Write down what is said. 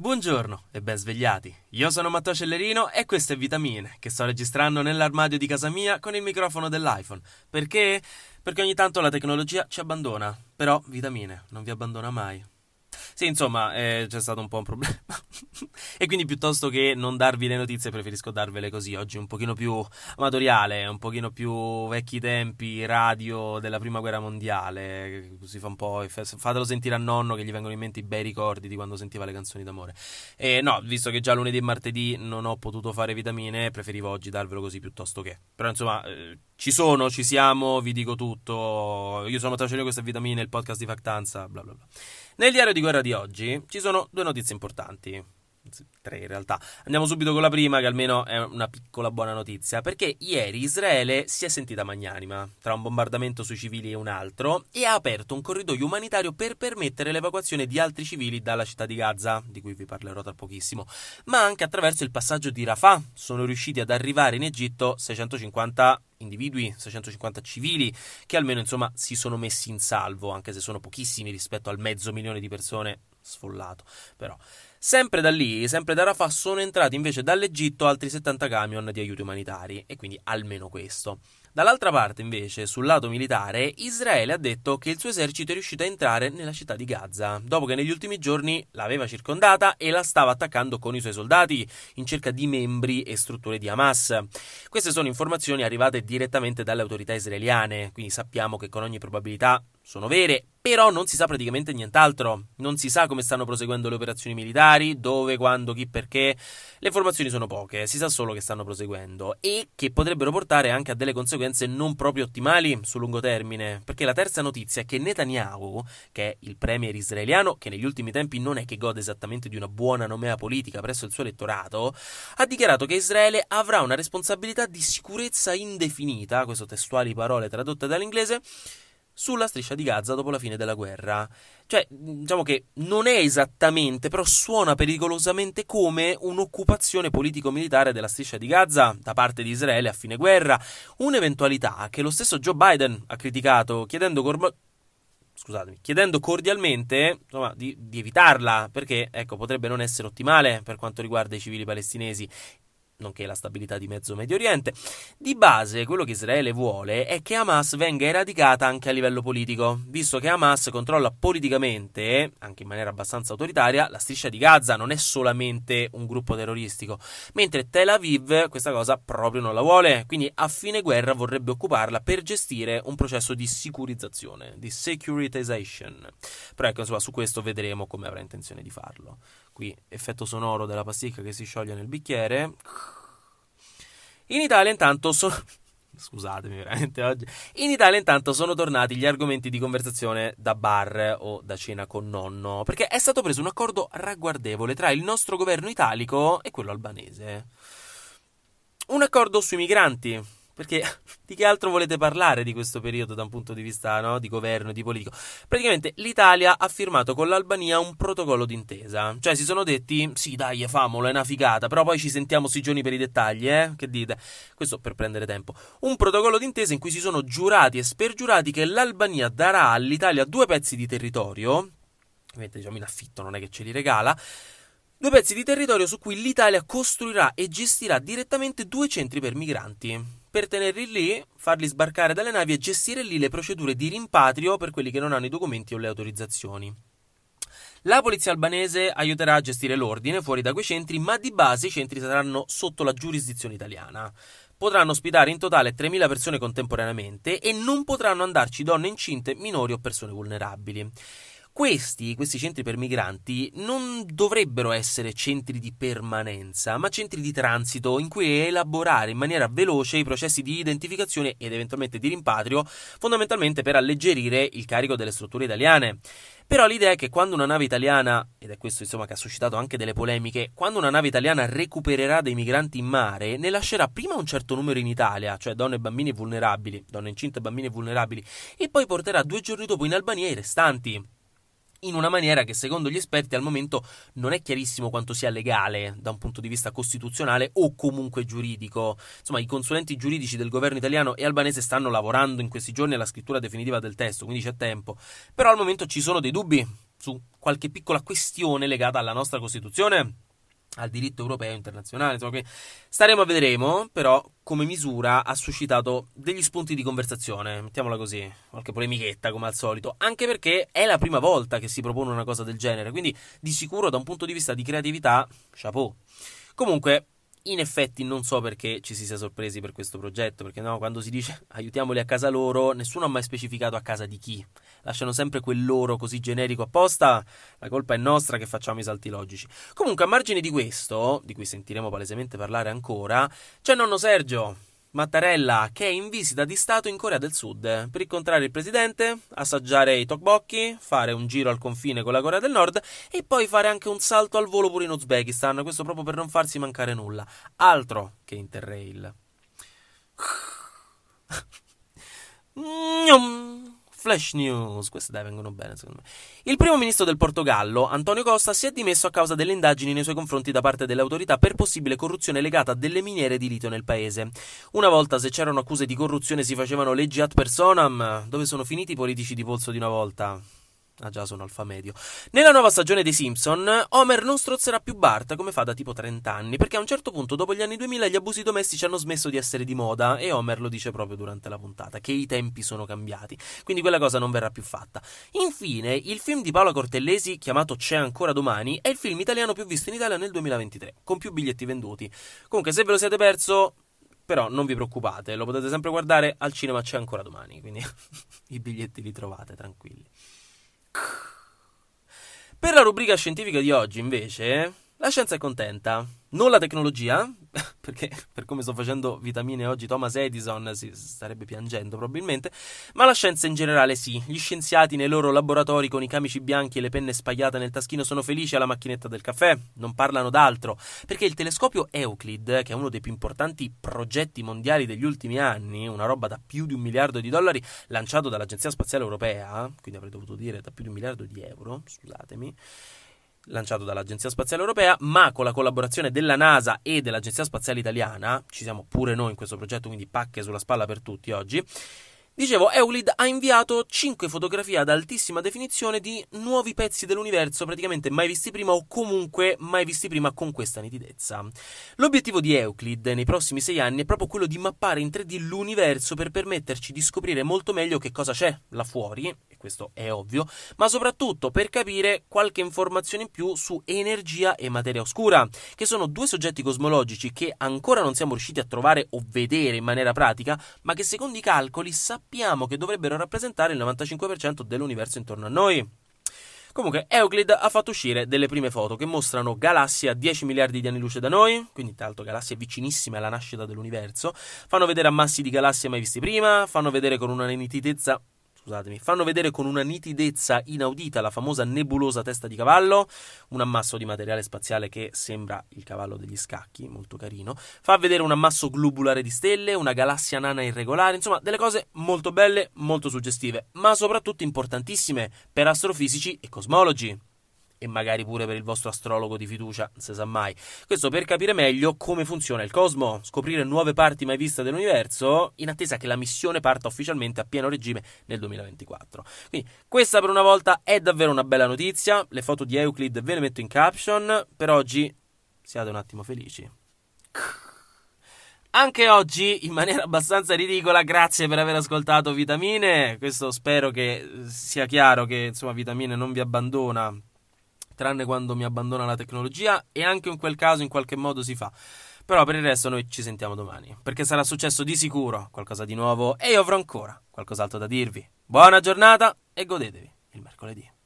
Buongiorno e ben svegliati. Io sono Matteo Cellerino e questo è Vitamine, che sto registrando nell'armadio di casa mia con il microfono dell'iPhone. Perché? Perché ogni tanto la tecnologia ci abbandona. Però Vitamine non vi abbandona mai. Sì, insomma, eh, c'è stato un po' un problema. e quindi piuttosto che non darvi le notizie, preferisco darvele così. Oggi un pochino più amatoriale, un pochino più vecchi tempi, radio della prima guerra mondiale. Così fa un po'. Fatelo sentire a nonno che gli vengono in mente i bei ricordi di quando sentiva le canzoni d'amore. E no, visto che già lunedì e martedì non ho potuto fare vitamine, preferivo oggi darvelo così piuttosto che. Però insomma, eh, ci sono, ci siamo, vi dico tutto. Io sono Matteo Celio, questo è Vitamine, il podcast di Factanza, bla bla bla. Nel diario di guerra di oggi ci sono due notizie importanti. Tre in realtà. Andiamo subito con la prima, che almeno è una piccola buona notizia. Perché ieri Israele si è sentita magnanima tra un bombardamento sui civili e un altro e ha aperto un corridoio umanitario per permettere l'evacuazione di altri civili dalla città di Gaza, di cui vi parlerò tra pochissimo, ma anche attraverso il passaggio di Rafah. Sono riusciti ad arrivare in Egitto 650 individui, 650 civili, che almeno insomma si sono messi in salvo, anche se sono pochissimi rispetto al mezzo milione di persone sfollato, però. Sempre da lì, sempre da Rafah, sono entrati invece dall'Egitto altri 70 camion di aiuti umanitari, e quindi almeno questo. Dall'altra parte, invece, sul lato militare, Israele ha detto che il suo esercito è riuscito a entrare nella città di Gaza, dopo che negli ultimi giorni l'aveva circondata e la stava attaccando con i suoi soldati, in cerca di membri e strutture di Hamas. Queste sono informazioni arrivate direttamente dalle autorità israeliane, quindi sappiamo che con ogni probabilità sono vere, però non si sa praticamente nient'altro. Non si sa come stanno proseguendo le operazioni militari, dove, quando, chi, perché. Le informazioni sono poche, si sa solo che stanno proseguendo e che potrebbero portare anche a delle conseguenze non proprio ottimali sul lungo termine. Perché la terza notizia è che Netanyahu, che è il premier israeliano, che negli ultimi tempi non è che gode esattamente di una buona nomea politica presso il suo elettorato, ha dichiarato che Israele avrà una responsabilità di sicurezza indefinita, questo testuali parole tradotte dall'inglese, sulla striscia di Gaza dopo la fine della guerra. Cioè, diciamo che non è esattamente, però suona pericolosamente come un'occupazione politico-militare della striscia di Gaza da parte di Israele a fine guerra, un'eventualità che lo stesso Joe Biden ha criticato chiedendo corma- scusatemi, chiedendo cordialmente insomma, di, di, evitarla, perché ecco, potrebbe non essere ottimale per quanto riguarda i civili palestinesi nonché la stabilità di mezzo Medio Oriente. Di base, quello che Israele vuole è che Hamas venga eradicata anche a livello politico, visto che Hamas controlla politicamente, anche in maniera abbastanza autoritaria, la striscia di Gaza, non è solamente un gruppo terroristico, mentre Tel Aviv questa cosa proprio non la vuole, quindi a fine guerra vorrebbe occuparla per gestire un processo di sicurizzazione, di securitization. Però ecco, insomma, su questo vedremo come avrà intenzione di farlo. Qui effetto sonoro della pasticca che si scioglie nel bicchiere. In Italia intanto sono... Scusatemi veramente oggi. In Italia intanto sono tornati gli argomenti di conversazione da bar o da cena con nonno, perché è stato preso un accordo ragguardevole tra il nostro governo italico e quello albanese. Un accordo sui migranti, perché di che altro volete parlare di questo periodo da un punto di vista no? di governo, di politico? Praticamente l'Italia ha firmato con l'Albania un protocollo d'intesa. Cioè si sono detti, sì dai, famolo, è una figata, però poi ci sentiamo sui giorni per i dettagli, eh? Che dite? Questo per prendere tempo. Un protocollo d'intesa in cui si sono giurati e spergiurati che l'Albania darà all'Italia due pezzi di territorio, ovviamente diciamo in affitto, non è che ce li regala, Due pezzi di territorio su cui l'Italia costruirà e gestirà direttamente due centri per migranti per tenerli lì, farli sbarcare dalle navi e gestire lì le procedure di rimpatrio per quelli che non hanno i documenti o le autorizzazioni. La polizia albanese aiuterà a gestire l'ordine fuori da quei centri, ma di base i centri saranno sotto la giurisdizione italiana. Potranno ospitare in totale 3.000 persone contemporaneamente e non potranno andarci donne incinte, minori o persone vulnerabili. Questi, questi centri per migranti non dovrebbero essere centri di permanenza, ma centri di transito in cui elaborare in maniera veloce i processi di identificazione ed eventualmente di rimpatrio, fondamentalmente per alleggerire il carico delle strutture italiane. Però l'idea è che quando una nave italiana, ed è questo insomma che ha suscitato anche delle polemiche, quando una nave italiana recupererà dei migranti in mare, ne lascerà prima un certo numero in Italia, cioè donne e bambini vulnerabili, donne incinte e bambini vulnerabili, e poi porterà due giorni dopo in Albania i restanti in una maniera che secondo gli esperti al momento non è chiarissimo quanto sia legale da un punto di vista costituzionale o comunque giuridico. Insomma, i consulenti giuridici del governo italiano e albanese stanno lavorando in questi giorni alla scrittura definitiva del testo, quindi c'è tempo. Però al momento ci sono dei dubbi su qualche piccola questione legata alla nostra Costituzione al diritto europeo e internazionale. Insomma, staremo a vedremo, però come misura ha suscitato degli spunti di conversazione, mettiamola così, qualche polemichetta come al solito, anche perché è la prima volta che si propone una cosa del genere, quindi di sicuro da un punto di vista di creatività, chapeau. Comunque, in effetti non so perché ci si sia sorpresi per questo progetto, perché no, quando si dice aiutiamoli a casa loro, nessuno ha mai specificato a casa di chi. Lasciano sempre quel loro così generico apposta, la colpa è nostra che facciamo i salti logici. Comunque, a margine di questo, di cui sentiremo palesemente parlare ancora, c'è nonno Sergio, Mattarella che è in visita di Stato in Corea del Sud per incontrare il presidente, assaggiare i tokbokki, fare un giro al confine con la Corea del Nord e poi fare anche un salto al volo pure in Uzbekistan, questo proprio per non farsi mancare nulla. Altro che Interrail. Flash news, queste dai vengono bene secondo me. Il primo ministro del Portogallo, Antonio Costa, si è dimesso a causa delle indagini nei suoi confronti da parte delle autorità per possibile corruzione legata a delle miniere di litio nel paese. Una volta se c'erano accuse di corruzione si facevano leggi ad personam, dove sono finiti i politici di polso di una volta? Ah già, sono alfa medio. Nella nuova stagione dei Simpson, Homer non strozzerà più Bart come fa da tipo 30 anni, perché a un certo punto, dopo gli anni 2000, gli abusi domestici hanno smesso di essere di moda e Homer lo dice proprio durante la puntata, che i tempi sono cambiati. Quindi quella cosa non verrà più fatta. Infine, il film di Paola Cortellesi, chiamato C'è ancora domani, è il film italiano più visto in Italia nel 2023, con più biglietti venduti. Comunque, se ve lo siete perso, però non vi preoccupate, lo potete sempre guardare al cinema C'è ancora domani, quindi i biglietti li trovate tranquilli. Per la rubrica scientifica di oggi, invece, la scienza è contenta. Non la tecnologia, perché per come sto facendo vitamine oggi Thomas Edison si starebbe piangendo probabilmente, ma la scienza in generale sì. Gli scienziati nei loro laboratori con i camici bianchi e le penne spagliate nel taschino sono felici alla macchinetta del caffè, non parlano d'altro, perché il telescopio Euclid, che è uno dei più importanti progetti mondiali degli ultimi anni, una roba da più di un miliardo di dollari, lanciato dall'Agenzia Spaziale Europea, quindi avrei dovuto dire da più di un miliardo di euro, scusatemi, lanciato dall'Agenzia Spaziale Europea, ma con la collaborazione della NASA e dell'Agenzia Spaziale Italiana, ci siamo pure noi in questo progetto, quindi pacche sulla spalla per tutti oggi. Dicevo, Euclid ha inviato 5 fotografie ad altissima definizione di nuovi pezzi dell'universo, praticamente mai visti prima o comunque mai visti prima con questa nitidezza. L'obiettivo di Euclid nei prossimi 6 anni è proprio quello di mappare in 3D l'universo per permetterci di scoprire molto meglio che cosa c'è là fuori questo è ovvio, ma soprattutto per capire qualche informazione in più su energia e materia oscura, che sono due soggetti cosmologici che ancora non siamo riusciti a trovare o vedere in maniera pratica, ma che secondo i calcoli sappiamo che dovrebbero rappresentare il 95% dell'universo intorno a noi. Comunque, Euclid ha fatto uscire delle prime foto che mostrano galassie a 10 miliardi di anni luce da noi, quindi tra l'altro galassie vicinissime alla nascita dell'universo, fanno vedere ammassi di galassie mai visti prima, fanno vedere con una nitidezza scusatemi, fanno vedere con una nitidezza inaudita la famosa nebulosa testa di cavallo, un ammasso di materiale spaziale che sembra il cavallo degli scacchi, molto carino, fa vedere un ammasso globulare di stelle, una galassia nana irregolare, insomma delle cose molto belle, molto suggestive, ma soprattutto importantissime per astrofisici e cosmologi e magari pure per il vostro astrologo di fiducia, si sa mai. Questo per capire meglio come funziona il cosmo, scoprire nuove parti mai viste dell'universo, in attesa che la missione parta ufficialmente a pieno regime nel 2024. Quindi questa per una volta è davvero una bella notizia, le foto di Euclid ve le metto in caption, per oggi siate un attimo felici. Anche oggi, in maniera abbastanza ridicola, grazie per aver ascoltato Vitamine. Questo spero che sia chiaro che insomma Vitamine non vi abbandona tranne quando mi abbandona la tecnologia e anche in quel caso in qualche modo si fa. Però per il resto noi ci sentiamo domani, perché sarà successo di sicuro qualcosa di nuovo e io avrò ancora qualcos'altro da dirvi. Buona giornata e godetevi il mercoledì.